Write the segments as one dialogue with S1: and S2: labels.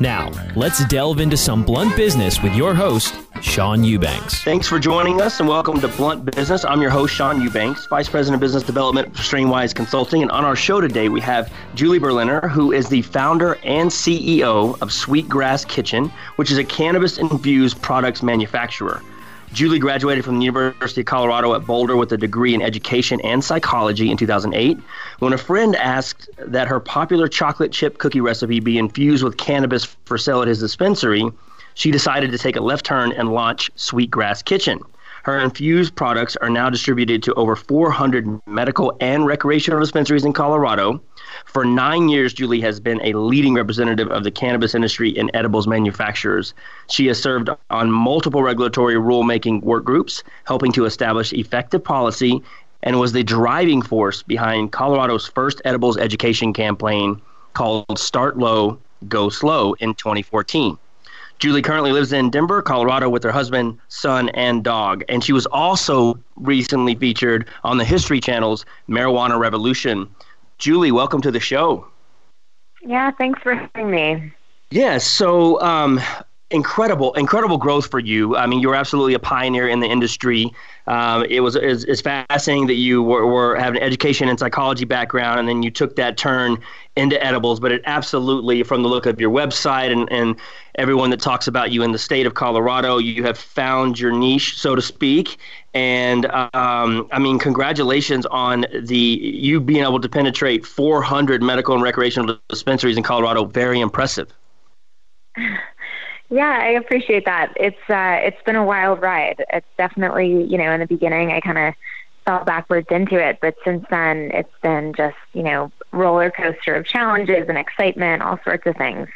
S1: Now, let's delve into some blunt business with your host, Sean Eubanks.
S2: Thanks for joining us and welcome to Blunt Business. I'm your host, Sean Eubanks, Vice President of Business Development for Strainwise Consulting. And on our show today, we have Julie Berliner, who is the founder and CEO of Sweetgrass Kitchen, which is a cannabis infused products manufacturer. Julie graduated from the University of Colorado at Boulder with a degree in education and psychology in 2008. When a friend asked that her popular chocolate chip cookie recipe be infused with cannabis for sale at his dispensary, she decided to take a left turn and launch Sweetgrass Kitchen. Her infused products are now distributed to over 400 medical and recreational dispensaries in Colorado. For nine years, Julie has been a leading representative of the cannabis industry and edibles manufacturers. She has served on multiple regulatory rulemaking work groups, helping to establish effective policy, and was the driving force behind Colorado's first edibles education campaign called Start Low, Go Slow in 2014. Julie currently lives in Denver, Colorado with her husband, son, and dog. And she was also recently featured on the History Channel's Marijuana Revolution. Julie, welcome to the show.
S3: Yeah, thanks for having me.
S2: Yeah, so um, incredible, incredible growth for you. I mean, you were absolutely a pioneer in the industry. Um, it was it's, it's, fascinating that you were, were have an education and psychology background, and then you took that turn into edibles. But it absolutely, from the look of your website and and everyone that talks about you in the state of Colorado, you have found your niche, so to speak. And um, I mean, congratulations on the you being able to penetrate 400 medical and recreational dispensaries in Colorado. Very impressive.
S3: Yeah, I appreciate that. It's uh, it's been a wild ride. It's definitely you know in the beginning I kind of fell backwards into it, but since then it's been just you know roller coaster of challenges and excitement, all sorts of things.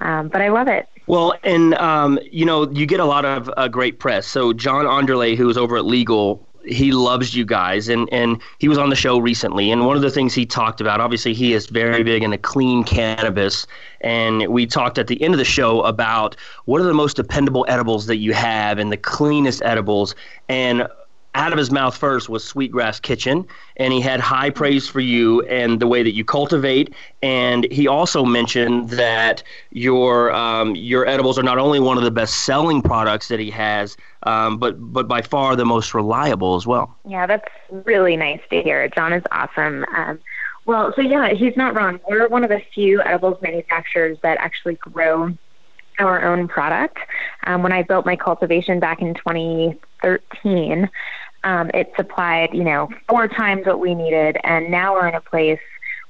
S3: Um, but I love it.
S2: Well, and um, you know you get a lot of uh, great press. So John Anderle, who is over at Legal, he loves you guys and and he was on the show recently and one of the things he talked about obviously he is very big into clean cannabis and we talked at the end of the show about what are the most dependable edibles that you have and the cleanest edibles and out of his mouth first was Sweetgrass Kitchen, and he had high praise for you and the way that you cultivate. And he also mentioned that your um, your edibles are not only one of the best selling products that he has, um, but but by far the most reliable as well.
S3: Yeah, that's really nice to hear. John is awesome. Um, well, so yeah, he's not wrong. We're one of the few edibles manufacturers that actually grow our own product. Um, when I built my cultivation back in 2013, um, it supplied, you know, four times what we needed, and now we're in a place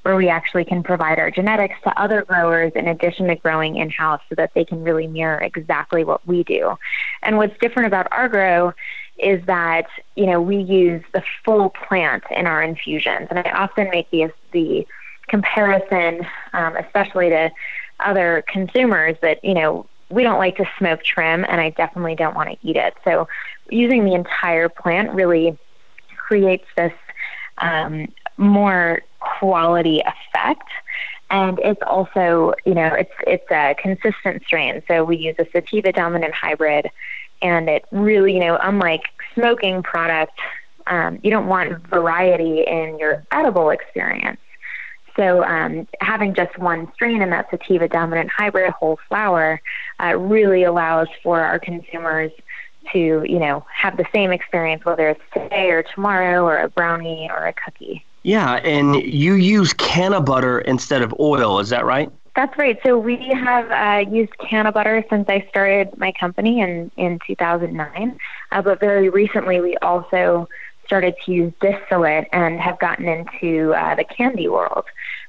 S3: where we actually can provide our genetics to other growers in addition to growing in house so that they can really mirror exactly what we do. And what's different about our grow is that you know we use the full plant in our infusions, and I often make the the comparison, um, especially to other consumers, that you know we don't like to smoke trim, and I definitely don't want to eat it. So using the entire plant really creates this um, more quality effect. And it's also, you know, it's it's a consistent strain. So we use a sativa dominant hybrid, and it really, you know, unlike smoking product, um, you don't want variety in your edible experience. So um, having just one strain in that sativa dominant hybrid whole flower uh, really allows for our consumers to, you know, have the same experience whether it's today or tomorrow or a brownie or a cookie.
S2: Yeah, and you use canna butter instead of oil, is that right?
S3: That's right. So we have uh, used canna butter since I started my company in, in 2009. Uh, but very recently, we also started to use distillate and have gotten into uh, the candy world.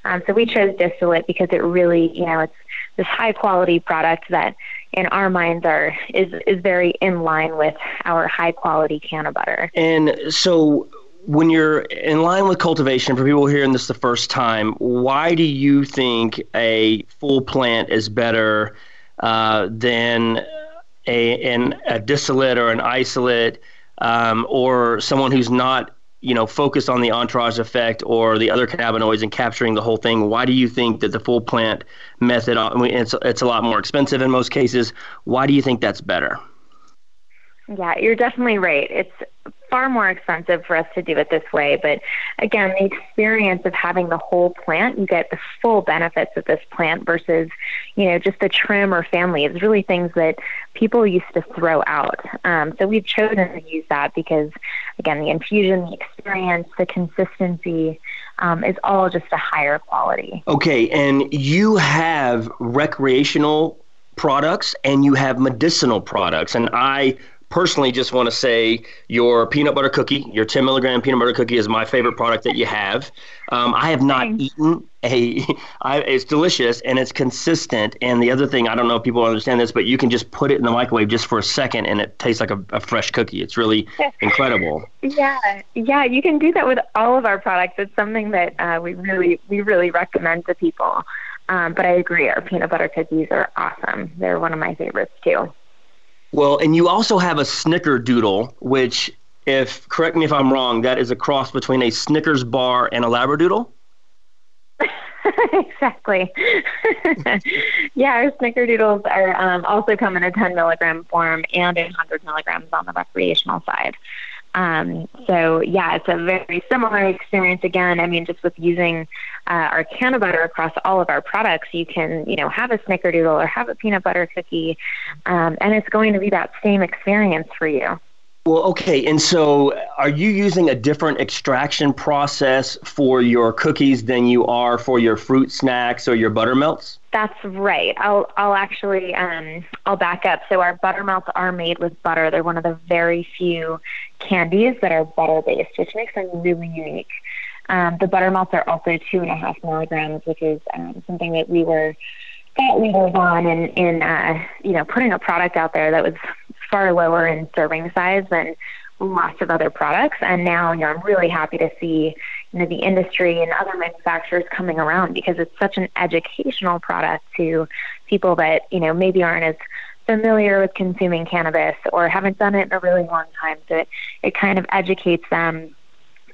S3: Um, so we chose distillate because it really, you know, it's this high quality product that in our minds are is is very in line with our high quality canna butter.
S2: And so when you're in line with cultivation, for people hearing this the first time, why do you think a full plant is better uh, than a, an, a distillate or an isolate? um, or someone who's not you know focused on the entourage effect or the other cannabinoids and capturing the whole thing why do you think that the full plant method, uh, it's, it's a lot more expensive in most cases. Why do you think that's better
S3: yeah you're definitely right it's far more expensive for us to do it this way. But again, the experience of having the whole plant, you get the full benefits of this plant versus, you know, just the trim or family. It's really things that people used to throw out. Um, so we've chosen to use that because, again, the infusion, the experience, the consistency. Um, is all just a higher quality.
S2: Okay, and you have recreational products and you have medicinal products. And I personally just want to say your peanut butter cookie, your 10 milligram peanut butter cookie is my favorite product that you have. Um, I have not Thanks. eaten a, I, it's delicious and it's consistent. And the other thing, I don't know if people understand this, but you can just put it in the microwave just for a second and it tastes like a, a fresh cookie. It's really incredible.
S3: Yeah, yeah, you can do that with all of our products. It's something that uh, we really, we really recommend to people. Um, but I agree, our peanut butter cookies are awesome. They're one of my favorites too.
S2: Well, and you also have a snickerdoodle, which, if correct me if I'm wrong, that is a cross between a Snickers bar and a Labradoodle.
S3: exactly. yeah, our snickerdoodles are um, also come in a 10 milligram form and in 100 milligrams on the recreational side. Um, so yeah, it's a very similar experience. Again, I mean, just with using uh, our canna butter across all of our products, you can you know have a snickerdoodle or have a peanut butter cookie, um, and it's going to be that same experience for you.
S2: Well, okay. And so are you using a different extraction process for your cookies than you are for your fruit snacks or your buttermelts?
S3: That's right. I'll I'll actually um, I'll back up. So our buttermelts are made with butter. They're one of the very few candies that are butter based, which makes them really unique. Um, the buttermelts are also two and a half milligrams, which is um, something that we were thought leaders on in in uh, you know putting a product out there that was far lower in serving size than lots of other products. And now, you know, I'm really happy to see, you know, the industry and other manufacturers coming around because it's such an educational product to people that, you know, maybe aren't as familiar with consuming cannabis or haven't done it in a really long time. So it, it kind of educates them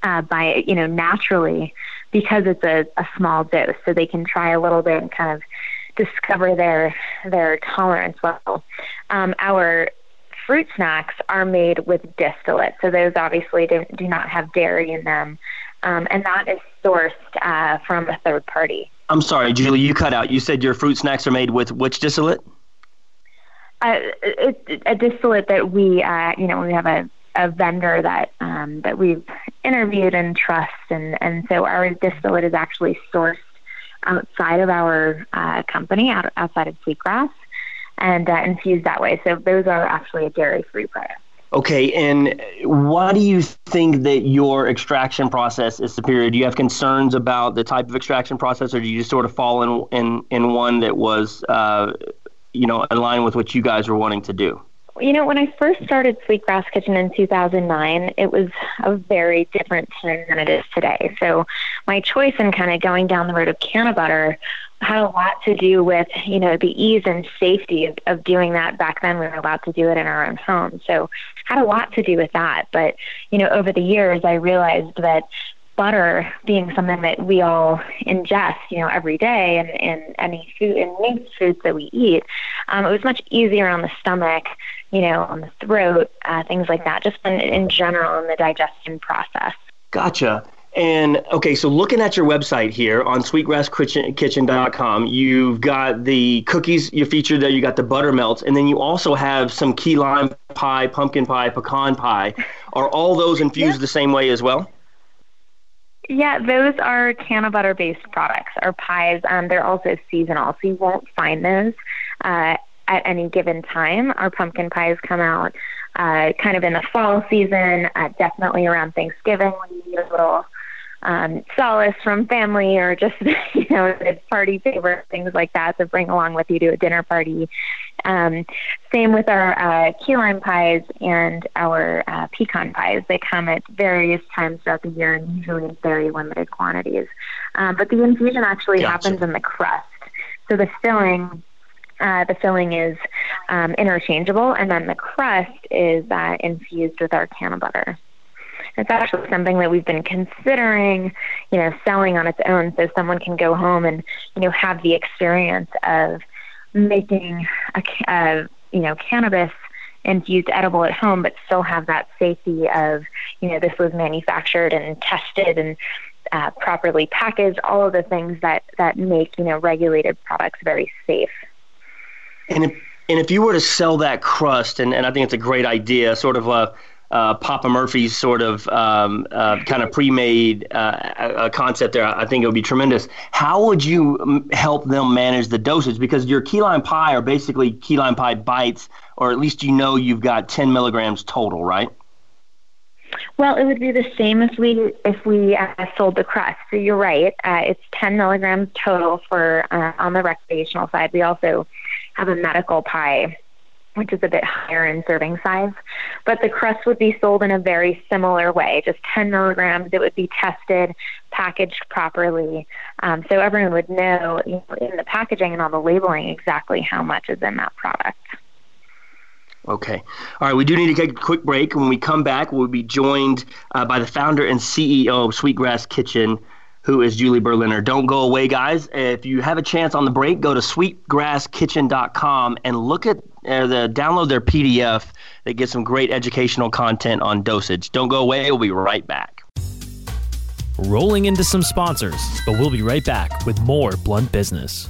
S3: uh, by, you know, naturally because it's a, a small dose. So they can try a little bit and kind of discover their their tolerance level. Um, our fruit snacks are made with distillate. So those obviously do, do not have dairy in them. Um, and that is sourced uh, from a third party.
S2: I'm sorry, Julie, you cut out. You said your fruit snacks are made with which distillate?
S3: Uh, it's a distillate that we, uh, you know, we have a, a vendor that um, that we've interviewed and trust, and and so our distillate is actually sourced outside of our uh, company, out, outside of Sweetgrass, and uh, infused that way. So those are actually a dairy-free product.
S2: Okay, and why do you think that your extraction process is superior? Do you have concerns about the type of extraction process, or do you just sort of fall in in, in one that was, uh, you know, in line with what you guys were wanting to do?
S3: You know, when I first started Sweetgrass Kitchen in 2009, it was a very different time than it is today. So my choice in kind of going down the road of Cannabutter had a lot to do with, you know, the ease and safety of, of doing that. Back then, we were allowed to do it in our own home. So had a lot to do with that. But, you know, over the years, I realized that butter being something that we all ingest, you know, every day, and, and any food and meat foods that we eat, um, it was much easier on the stomach, you know, on the throat, uh, things like that, just in, in general in the digestion process.
S2: Gotcha. And okay, so looking at your website here on sweetgrasskitchen.com, you've got the cookies you featured there, you got the buttermelts, and then you also have some key lime pie, pumpkin pie, pecan pie. Are all those infused yeah. the same way as well?
S3: Yeah, those are Cannabutter based products. Our pies, um, they're also seasonal, so you won't find those uh, at any given time. Our pumpkin pies come out uh, kind of in the fall season, uh, definitely around Thanksgiving when you need a little um, solace from family or just you know party favor things like that to bring along with you to a dinner party. Um, same with our uh, key lime pies and our uh, pecan pies. They come at various times throughout the year and usually in very limited quantities. Um, but the infusion actually gotcha. happens in the crust. So the filling uh, the filling is um, interchangeable, and then the crust is uh, infused with our Cannabutter. It's actually something that we've been considering, you know, selling on its own, so someone can go home and you know have the experience of making a, a you know cannabis infused edible at home, but still have that safety of you know this was manufactured and tested and uh, properly packaged, all of the things that that make you know regulated products very safe.
S2: And if, and if you were to sell that crust, and, and I think it's a great idea, sort of a uh, Papa Murphy's sort of um, uh, kind of pre-made uh, concept there, I think it would be tremendous. How would you help them manage the dosage? Because your key lime pie are basically key lime pie bites, or at least you know you've got 10 milligrams total, right?
S3: Well, it would be the same if we if we uh, sold the crust. So you're right. Uh, it's 10 milligrams total for uh, on the recreational side. We also have a medical pie which is a bit higher in serving size. But the crust would be sold in a very similar way, just 10 milligrams. It would be tested, packaged properly, um, so everyone would know, in the packaging and on the labeling exactly how much is in that product.
S2: Okay. All right. We do need to take a quick break. When we come back, we'll be joined uh, by the founder and CEO of Sweetgrass Kitchen, who is Julie Berliner. Don't go away, guys. If you have a chance on the break, go to sweetgrasskitchen.com and look at uh, the download their PDF. They get some great educational content on dosage. Don't go away. We'll be right back.
S1: Rolling into some sponsors, but we'll be right back with more blunt business.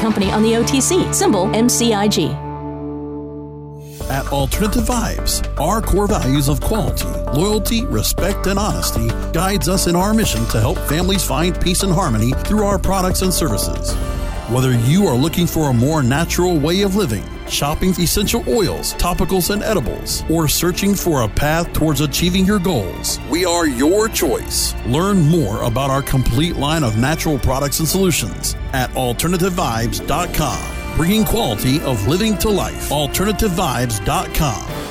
S4: company on the OTC, symbol MCIG.
S5: At Alternative Vibes, our core values of quality, loyalty, respect, and honesty guides us in our mission to help families find peace and harmony through our products and services. Whether you are looking for a more natural way of living, shopping essential oils, topicals, and edibles, or searching for a path towards achieving your goals, we are your choice. Learn more about our complete line of natural products and solutions at AlternativeVibes.com, bringing quality of living to life. AlternativeVibes.com.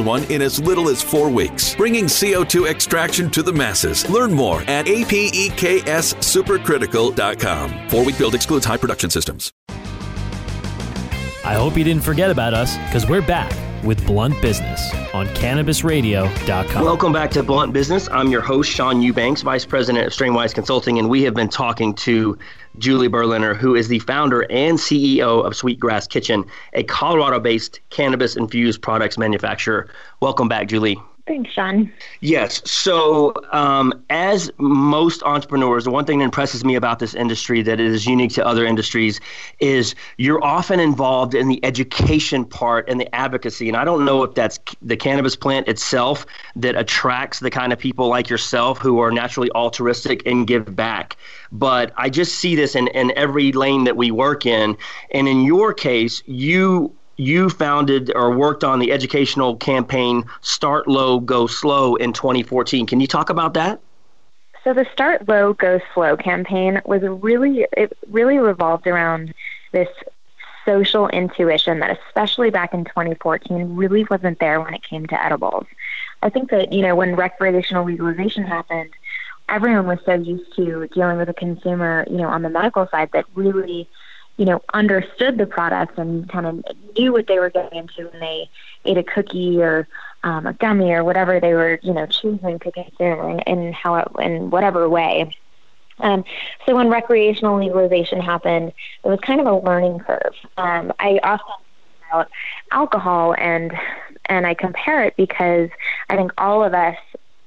S6: one in as little as four weeks, bringing CO2 extraction to the masses. Learn more at apexsupercritical.com. Four week build excludes high production systems.
S1: I hope you didn't forget about us because we're back with Blunt Business on CannabisRadio.com.
S2: Welcome back to Blunt Business. I'm your host, Sean Eubanks, Vice President of Strainwise Consulting, and we have been talking to Julie Berliner, who is the founder and CEO of Sweetgrass Kitchen, a Colorado based cannabis infused products manufacturer. Welcome back, Julie.
S3: Thanks, Sean.
S2: Yes. So, um, as most entrepreneurs, the one thing that impresses me about this industry that is unique to other industries is you're often involved in the education part and the advocacy. And I don't know if that's the cannabis plant itself that attracts the kind of people like yourself who are naturally altruistic and give back. But I just see this in, in every lane that we work in. And in your case, you you founded or worked on the educational campaign Start Low, Go Slow in 2014. Can you talk about that?
S3: So the Start Low, Go Slow campaign was really it really revolved around this social intuition that especially back in 2014 really wasn't there when it came to edibles. I think that, you know, when recreational legalization happened, everyone was so used to dealing with a consumer, you know, on the medical side that really you know, understood the products and kind of knew what they were getting into when they ate a cookie or um, a gummy or whatever they were, you know, choosing to consume in how it, in whatever way. Um, so when recreational legalization happened, it was kind of a learning curve. Um, I often think about alcohol and and I compare it because I think all of us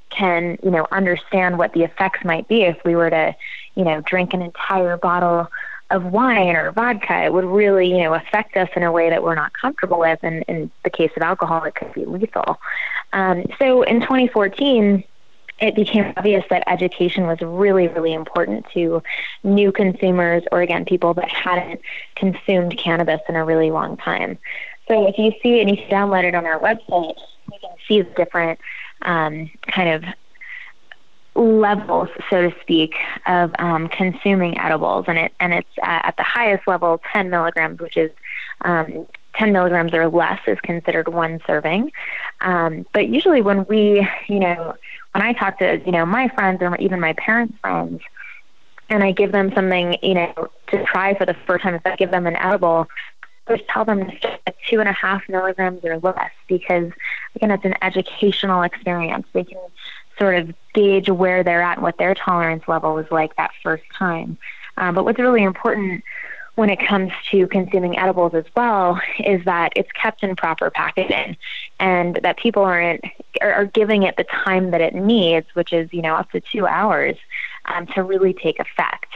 S3: can, you know, understand what the effects might be if we were to, you know, drink an entire bottle of wine or vodka, it would really, you know, affect us in a way that we're not comfortable with. And in the case of alcohol, it could be lethal. Um, so in 2014, it became obvious that education was really, really important to new consumers or, again, people that hadn't consumed cannabis in a really long time. So if you see and you download it on our website, you can see the different um, kind of levels, so to speak, of um, consuming edibles, and it and it's uh, at the highest level, 10 milligrams, which is um, 10 milligrams or less is considered one serving. Um, but usually, when we, you know, when I talk to you know my friends or even my parents' friends, and I give them something, you know, to try for the first time, if I give them an edible, always tell them to start at two and a half milligrams or less because again, it's an educational experience. They can sort of gauge where they're at and what their tolerance level was like that first time. Um, but what's really important when it comes to consuming edibles as well is that it's kept in proper packaging and that people aren't are, giving it the time that it needs, which is you know up to two hours, um, to really take effect.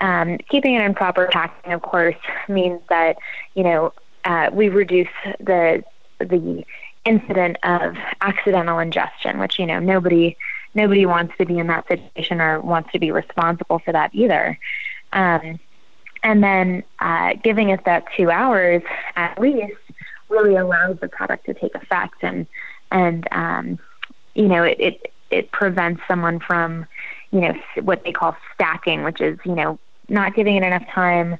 S3: Um, keeping it in proper packaging, of course, means that you know uh, we reduce the the incident of accidental ingestion, which you know nobody nobody wants to be in that situation or wants to be responsible for that either. Um, and then uh, giving it that two hours at least really allows the product to take effect and and um, you know it, it it prevents someone from you know what they call stacking, which is you know not giving it enough time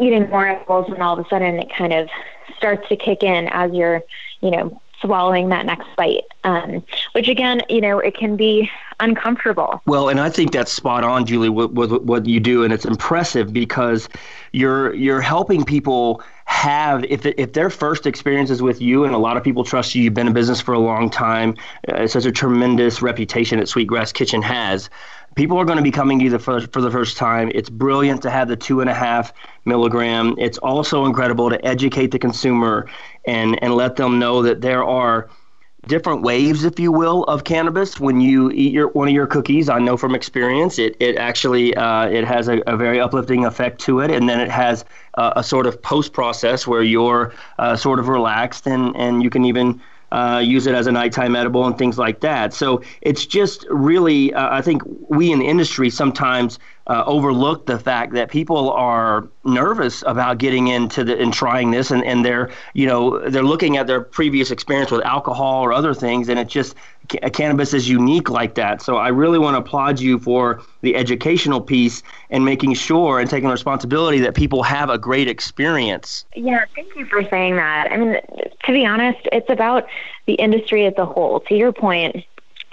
S3: eating more apples and all of a sudden it kind of starts to kick in as you're you know swallowing that next bite, um, which again, you know, it can be uncomfortable.
S2: Well, and I think that's spot on, Julie, with, with what you do, and it's impressive because you're you're helping people have if if their first experiences with you, and a lot of people trust you, you've been in business for a long time, uh, such a tremendous reputation that Sweetgrass Kitchen has people are going to be coming to you the first, for the first time. It's brilliant to have the two and a half milligram. It's also incredible to educate the consumer and, and let them know that there are different waves, if you will, of cannabis. When you eat your one of your cookies, I know from experience, it it actually uh, it has a, a, very uplifting effect to it, and then it has uh, a sort of post process where you're uh, sort of relaxed and and you can even uh, use it as a nighttime edible and things like that. So it's just really, uh, I think we in the industry sometimes uh, overlook the fact that people are nervous about getting into the and trying this, and, and they're you know they're looking at their previous experience with alcohol or other things, and it just cannabis is unique like that. So I really want to applaud you for the educational piece and making sure and taking responsibility that people have a great experience.
S3: Yeah, thank you for saying that. I mean, to be honest, it's about the industry as a whole. To your point,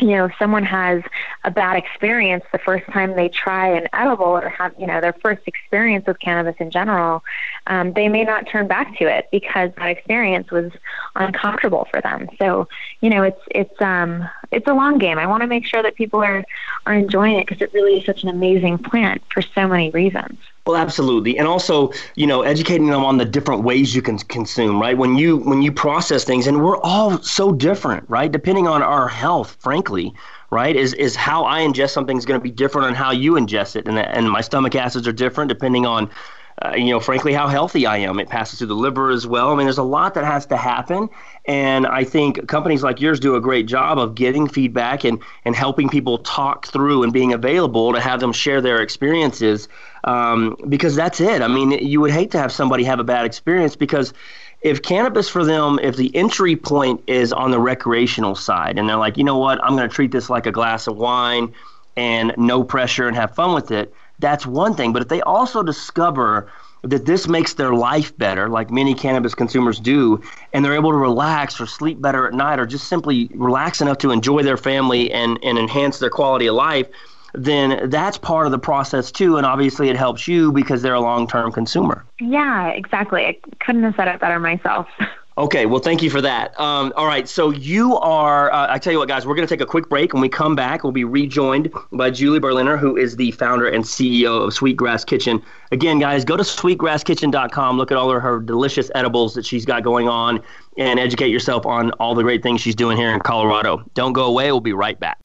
S3: you know, if someone has a bad experience the first time they try an edible or have, you know, their first experience with cannabis in general, um, they may not turn back to it because that experience was uncomfortable for them. So, you know, it's it's um it's a long game. I want to make sure that people are are enjoying it because it really is such an amazing plant for so many reasons.
S2: Well, absolutely, and also, you know, educating them on the different ways you can consume. Right when you when you process things, and we're all so different, right? Depending on our health, frankly, right? Is is how I ingest something is going to be different on how you ingest it, and and my stomach acids are different depending on uh, you know, frankly, how healthy I am. It passes through the liver as well. I mean, there's a lot that has to happen. And I think companies like yours do a great job of getting feedback and, and helping people talk through and being available to have them share their experiences um, because that's it. I mean, you would hate to have somebody have a bad experience because if cannabis for them, if the entry point is on the recreational side and they're like, you know what, I'm going to treat this like a glass of wine and no pressure and have fun with it that's one thing. But if they also discover that this makes their life better, like many cannabis consumers do, and they're able to relax or sleep better at night or just simply relax enough to enjoy their family and, and enhance their quality of life, then that's part of the process too. And obviously, it helps you because they're a long term consumer.
S3: Yeah, exactly. I couldn't have said it better myself.
S2: Okay, well, thank you for that. Um, all right, so you are, uh, I tell you what, guys, we're going to take a quick break. When we come back, we'll be rejoined by Julie Berliner, who is the founder and CEO of Sweetgrass Kitchen. Again, guys, go to sweetgrasskitchen.com, look at all of her delicious edibles that she's got going on, and educate yourself on all the great things she's doing here in Colorado. Don't go away, we'll be right back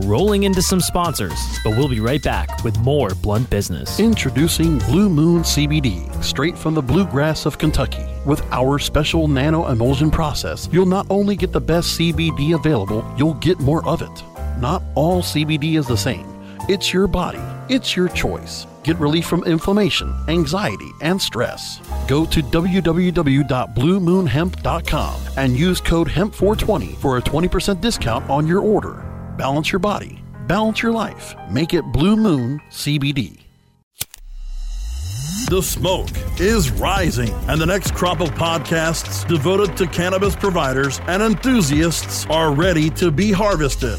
S1: rolling into some sponsors, but we'll be right back with more Blunt Business.
S5: Introducing Blue Moon CBD, straight from the bluegrass of Kentucky. With our special nano emulsion process, you'll not only get the best CBD available, you'll get more of it. Not all CBD is the same. It's your body, it's your choice. Get relief from inflammation, anxiety, and stress. Go to www.bluemoonhemp.com and use code HEMP420 for a 20% discount on your order. Balance your body, balance your life. Make it Blue Moon CBD. The smoke is rising, and the next crop of podcasts devoted to cannabis providers and enthusiasts are ready to be harvested.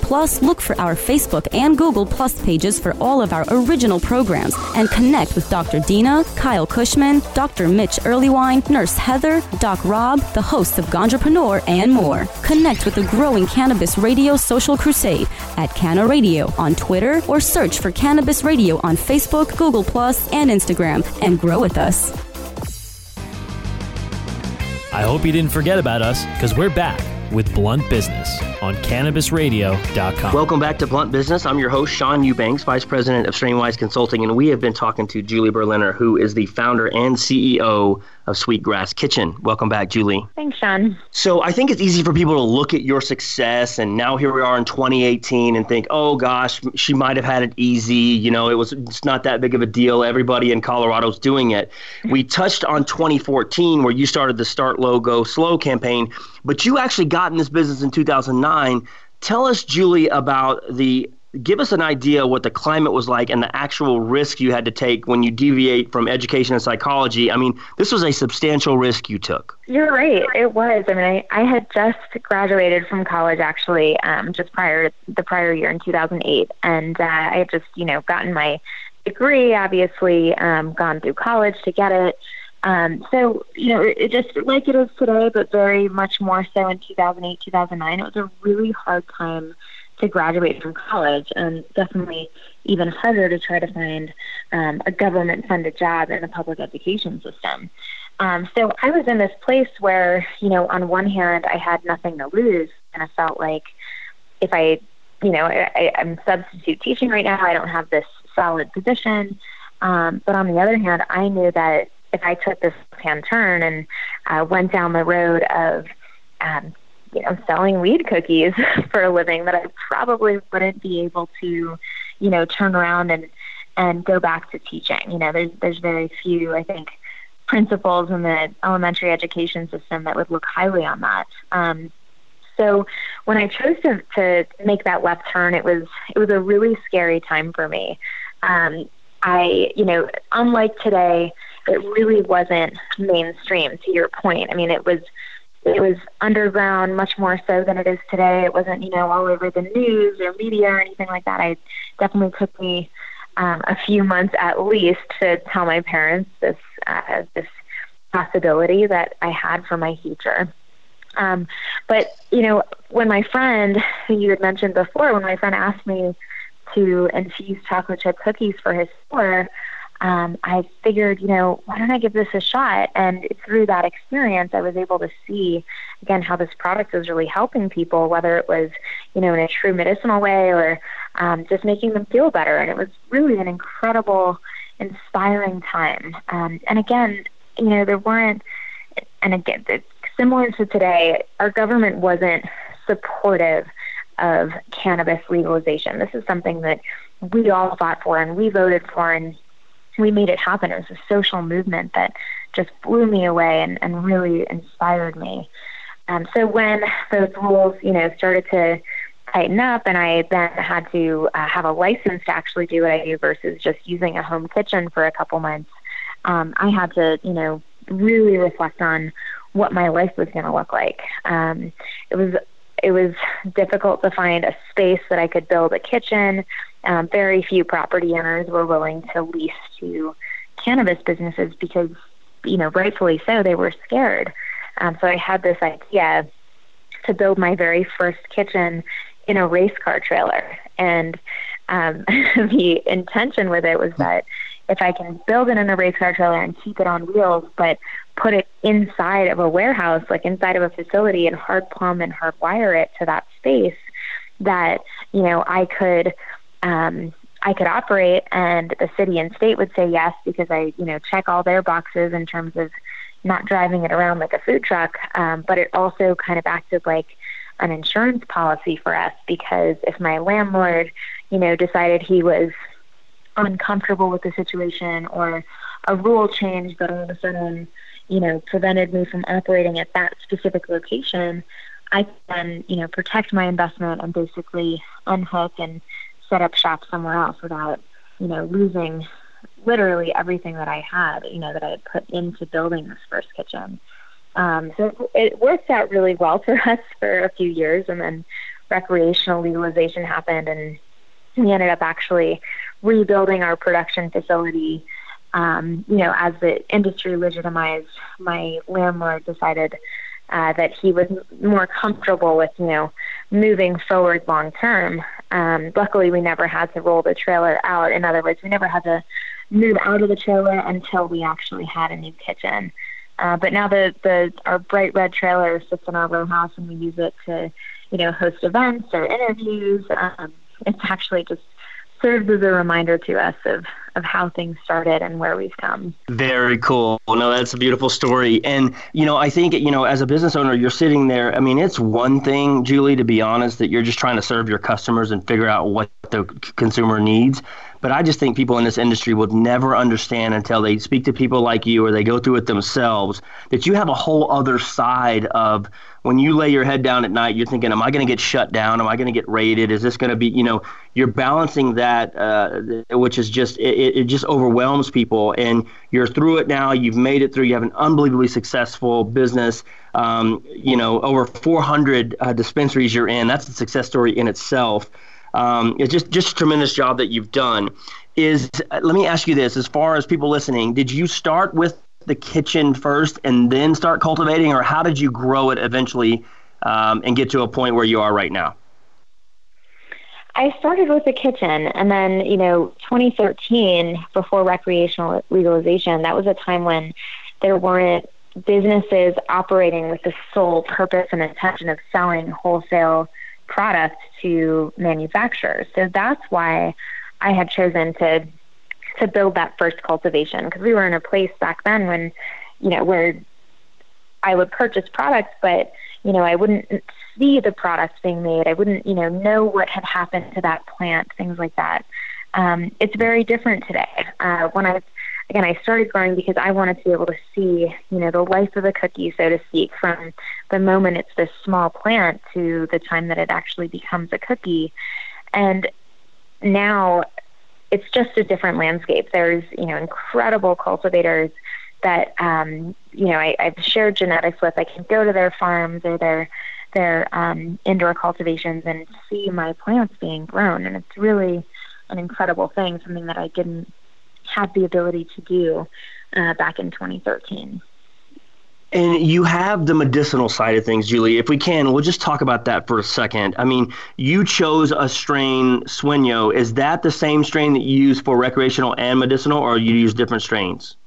S7: Plus, look for our Facebook and Google Plus pages for all of our original programs and connect with Dr. Dina, Kyle Cushman, Dr. Mitch Earleywine, Nurse Heather, Doc Rob, the hosts of Ganjapreneur, and more. Connect with the growing Cannabis Radio social crusade at Canna Radio on Twitter or search for Cannabis Radio on Facebook, Google Plus, and Instagram and grow with us.
S1: I hope you didn't forget about us because we're back with Blunt Business on CannabisRadio.com.
S2: Welcome back to Blunt Business. I'm your host, Sean Eubanks, Vice President of Strainwise Consulting, and we have been talking to Julie Berliner, who is the founder and CEO of Sweetgrass Kitchen. Welcome back, Julie.
S3: Thanks, Sean.
S2: So I think it's easy for people to look at your success, and now here we are in 2018, and think, oh gosh, she might have had it easy. You know, it was it's not that big of a deal. Everybody in Colorado's doing it. We touched on 2014, where you started the Start Low Go Slow campaign, but you actually got in this business in 2009. Tell us, Julie, about the give us an idea what the climate was like and the actual risk you had to take when you deviate from education and psychology. I mean, this was a substantial risk you took.
S3: You're right. It was. I mean, I, I had just graduated from college actually, um, just prior the prior year in 2008, and uh, I had just you know gotten my degree, obviously, um, gone through college to get it. Um, so, you know, it, it just like it is today, but very much more so in 2008, 2009. It was a really hard time to graduate from college, and definitely even harder to try to find um, a government funded job in the public education system. Um, so I was in this place where, you know, on one hand, I had nothing to lose, and I felt like if I, you know, I, I'm substitute teaching right now, I don't have this solid position. Um, but on the other hand, I knew that if I took this hand turn and uh, went down the road of, um, you know, selling weed cookies for a living, that I probably wouldn't be able to, you know, turn around and and go back to teaching. You know, there's there's very few, I think, principals in the elementary education system that would look highly on that. Um, so when I chose to, to make that left turn, it was it was a really scary time for me. Um, I, you know, unlike today, it really wasn't mainstream. To your point, I mean, it was it was underground much more so than it is today. It wasn't, you know, all over the news or media or anything like that. I definitely took me um, a few months at least to tell my parents this uh, this possibility that I had for my future. Um, but you know, when my friend, who you had mentioned before, when my friend asked me to infuse chocolate chip cookies for his store, um, I figured, you know, why don't I give this a shot? And through that experience, I was able to see again how this product was really helping people, whether it was, you know, in a true medicinal way or um, just making them feel better. And it was really an incredible, inspiring time. Um, and again, you know, there weren't, and again, similar to today, our government wasn't supportive of cannabis legalization. This is something that we all fought for and we voted for and we made it happen. It was a social movement that just blew me away and, and really inspired me. Um, so when those rules, you know, started to tighten up, and I then had to uh, have a license to actually do what I do versus just using a home kitchen for a couple months, um, I had to, you know, really reflect on what my life was going to look like. Um, it was it was difficult to find a space that I could build a kitchen um, very few property owners were willing to lease to cannabis businesses because, you know, rightfully so, they were scared. Um, so I had this idea to build my very first kitchen in a race car trailer. And um, the intention with it was that if I can build it in a race car trailer and keep it on wheels, but put it inside of a warehouse, like inside of a facility, and hard plumb and hardwire it to that space, that you know I could um, I could operate, and the city and state would say yes because I, you know, check all their boxes in terms of not driving it around like a food truck. Um, but it also kind of acted like an insurance policy for us because if my landlord, you know, decided he was uncomfortable with the situation or a rule change that all of a sudden, you know, prevented me from operating at that specific location, I can, you know, protect my investment and basically unhook and set up shop somewhere else without, you know, losing literally everything that I had, you know, that I had put into building this first kitchen. Um, so it worked out really well for us for a few years, and then recreational legalization happened, and we ended up actually rebuilding our production facility. Um, you know, as the industry legitimized, my landlord decided uh, that he was more comfortable with, you know, moving forward long term. Um, luckily, we never had to roll the trailer out. In other words, we never had to move out of the trailer until we actually had a new kitchen. Uh, but now the, the our bright red trailer sits in our row house, and we use it to, you know, host events or interviews. Um, it's actually just serves as a reminder to us of of how things started and where we've come.
S2: Very cool. No, that's a beautiful story. And you know, I think you know, as a business owner, you're sitting there. I mean, it's one thing, Julie, to be honest, that you're just trying to serve your customers and figure out what the consumer needs. But I just think people in this industry would never understand until they speak to people like you or they go through it themselves that you have a whole other side of when you lay your head down at night, you're thinking, am I going to get shut down? Am I going to get raided? Is this going to be, you know, you're balancing that, uh, which is just, it, it just overwhelms people. And you're through it now. You've made it through. You have an unbelievably successful business. Um, you know, over 400 uh, dispensaries you're in. That's a success story in itself. Um, it's just, just a tremendous job that you've done. Is let me ask you this: as far as people listening, did you start with the kitchen first and then start cultivating, or how did you grow it eventually um, and get to a point where you are right now?
S3: I started with the kitchen, and then you know, 2013, before recreational legalization, that was a time when there weren't businesses operating with the sole purpose and intention of selling wholesale products to manufacturers. So that's why I had chosen to to build that first cultivation because we were in a place back then when, you know, where I would purchase products, but you know, I wouldn't see the products being made. I wouldn't, you know, know what had happened to that plant, things like that. Um, it's very different today. Uh, when I again, I started growing because I wanted to be able to see, you know, the life of the cookie, so to speak, from the moment it's this small plant to the time that it actually becomes a cookie. And now it's just a different landscape. There's, you know, incredible cultivators that, um, you know, I, I've shared genetics with. I can go to their farms or their their um, indoor cultivations and see my plants being grown, and it's really an incredible thing. Something that I didn't have the ability to do uh, back in 2013.
S2: And you have the medicinal side of things, Julie. If we can, we'll just talk about that for a second. I mean, you chose a strain, Sueño. Is that the same strain that you use for recreational and medicinal, or you use different strains?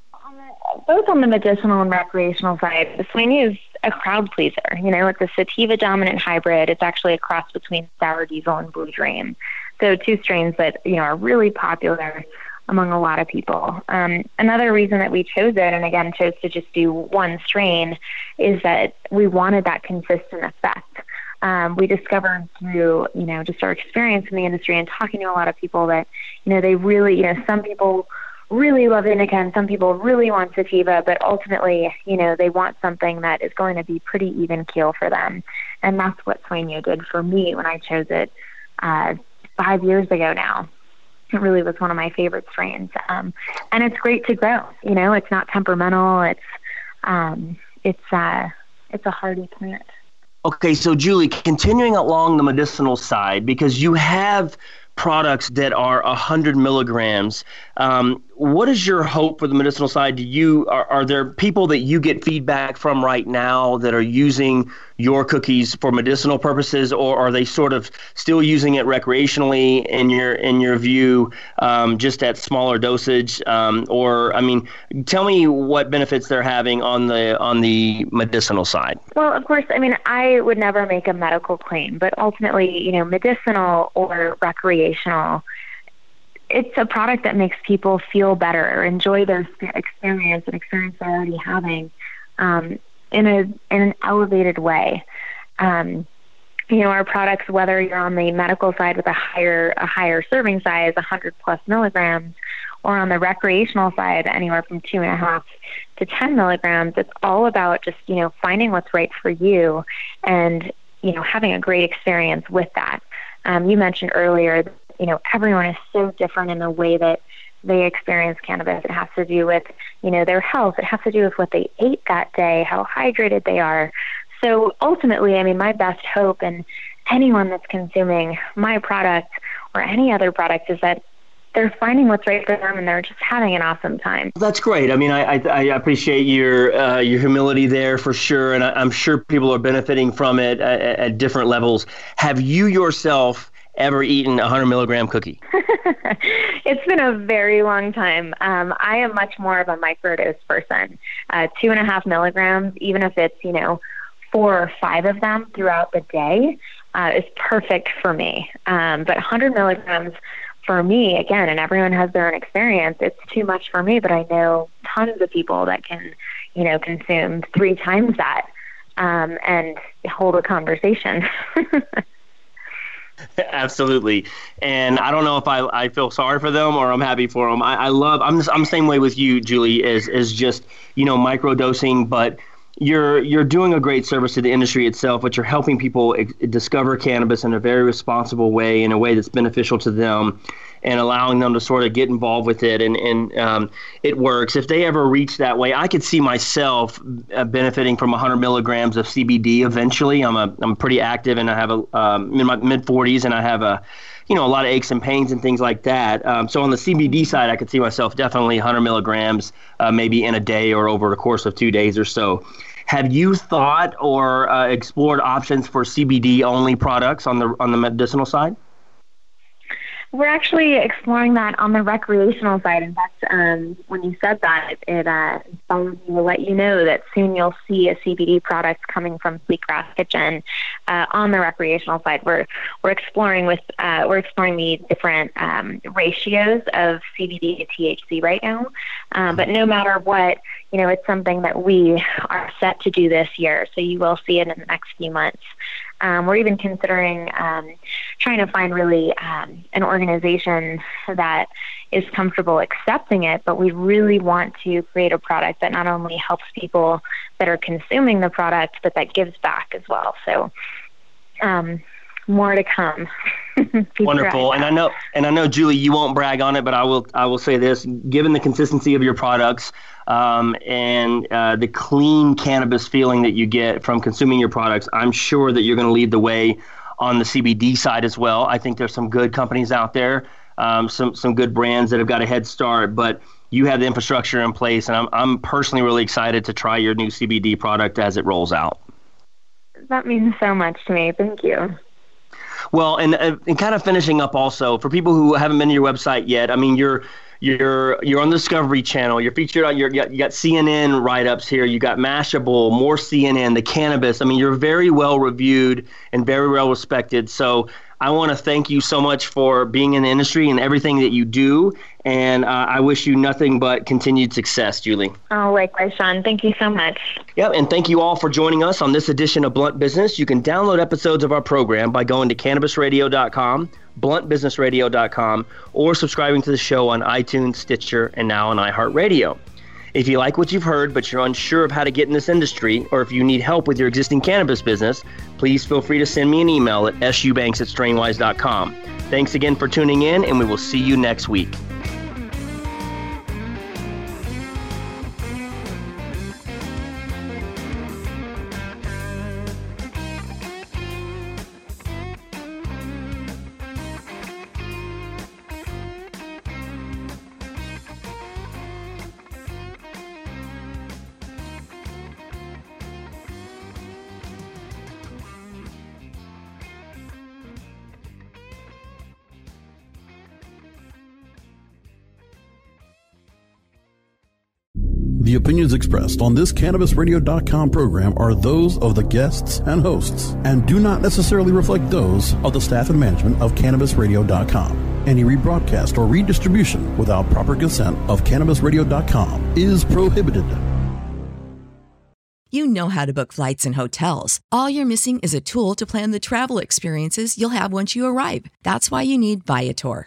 S3: both on the medicinal and recreational side, the is a crowd pleaser. You know, it's a sativa dominant hybrid. It's actually a cross between sour diesel and blue dream. So two strains that, you know, are really popular among a lot of people. Um, another reason that we chose it, and again chose to just do one strain, is that we wanted that consistent effect. Um, we discovered through, you know, just our experience in the industry and talking to a lot of people that, you know, they really, you know, some people really love indica and some people really want sativa, but ultimately, you know, they want something that is going to be pretty even keel for them. And that's what Sueño did for me when I chose it uh, five years ago now. It really was one of my favorite strains. Um, and it's great to grow. You know, it's not temperamental. It's um, it's uh, it's a hardy plant.
S2: Okay, so Julie, continuing along the medicinal side, because you have products that are 100 milligrams. Um, what is your hope for the medicinal side? Do you are, are there people that you get feedback from right now that are using your cookies for medicinal purposes, or are they sort of still using it recreationally in your in your view, um, just at smaller dosage? Um, or I mean, tell me what benefits they're having on the on the medicinal side.
S3: Well, of course, I mean I would never make a medical claim, but ultimately, you know, medicinal or recreational it's a product that makes people feel better or enjoy their experience and experience they're already having um, in a in an elevated way. Um, you know, our products, whether you're on the medical side with a higher a higher serving size, 100 plus milligrams, or on the recreational side, anywhere from two and a half to 10 milligrams, it's all about just you know finding what's right for you and you know having a great experience with that. Um, you mentioned earlier, you know, everyone is so different in the way that they experience cannabis. It has to do with, you know, their health. It has to do with what they ate that day, how hydrated they are. So ultimately, I mean, my best hope and anyone that's consuming my product or any other product is that they're finding what's right for them and they're just having an awesome time.
S2: That's great. I mean, I, I, I appreciate your uh, your humility there for sure, and I, am sure people are benefiting from it at, at different levels. Have you yourself ever eaten a 100 milligram cookie?
S3: it's been a very long time. Um, I am much more of a microdose person. Uh, two and a half milligrams, even if it's, you know, four or five of them throughout the day, uh, is perfect for me. Um, but 100 milligrams for me, again, and everyone has their own experience, it's too much for me, but I know tons of people that can, you know, consume three times that um, and hold a conversation.
S2: Absolutely, and I don't know if I, I feel sorry for them or I'm happy for them. I, I love I'm I'm the same way with you, Julie. Is is just you know micro dosing, but you're you're doing a great service to the industry itself, but you're helping people ex- discover cannabis in a very responsible way, in a way that's beneficial to them, and allowing them to sort of get involved with it, and and um, it works. If they ever reach that way, I could see myself uh, benefiting from 100 milligrams of CBD eventually. I'm a I'm pretty active, and I have a um, in my mid 40s, and I have a you know, a lot of aches and pains and things like that. Um, so on the CBD side, I could see myself definitely 100 milligrams, uh, maybe in a day or over the course of two days or so. Have you thought or uh, explored options for CBD only products on the on the medicinal side?
S3: We're actually exploring that on the recreational side. In fact, um, when you said that, it uh, inspired me to let you know that soon you'll see a CBD product coming from Sweetgrass Kitchen uh, on the recreational side. We're we're exploring with uh, we're exploring the different um, ratios of CBD to THC right now. Um, but no matter what, you know, it's something that we are set to do this year. So you will see it in the next few months. Um, we're even considering um, trying to find really um, an organization that is comfortable accepting it, but we really want to create a product that not only helps people that are consuming the product, but that gives back as well. So, um, more to come.
S2: Wonderful, and I know, and I know, Julie, you won't brag on it, but I will. I will say this: given the consistency of your products um, and uh, the clean cannabis feeling that you get from consuming your products, I'm sure that you're going to lead the way on the CBD side as well. I think there's some good companies out there, um, some some good brands that have got a head start, but you have the infrastructure in place, and I'm I'm personally really excited to try your new CBD product as it rolls out.
S3: That means so much to me. Thank you.
S2: Well, and uh, and kind of finishing up also for people who haven't been to your website yet. I mean, you're you're you're on the Discovery Channel. You're featured on your you got, CNN write ups here. You got Mashable, more CNN, the Cannabist. I mean, you're very well reviewed and very well respected. So I want to thank you so much for being in the industry and everything that you do. And uh, I wish you nothing but continued success, Julie.
S3: Oh, likewise, Sean. Thank you so much.
S2: Yep, and thank you all for joining us on this edition of Blunt Business. You can download episodes of our program by going to cannabisradio.com, bluntbusinessradio.com, or subscribing to the show on iTunes, Stitcher, and now on iHeartRadio. If you like what you've heard, but you're unsure of how to get in this industry, or if you need help with your existing cannabis business, please feel free to send me an email at subanks at strainwise.com. Thanks again for tuning in, and we will see you next week.
S5: The opinions expressed on this CannabisRadio.com program are those of the guests and hosts and do not necessarily reflect those of the staff and management of CannabisRadio.com. Any rebroadcast or redistribution without proper consent of CannabisRadio.com is prohibited.
S8: You know how to book flights and hotels. All you're missing is a tool to plan the travel experiences you'll have once you arrive. That's why you need Viator.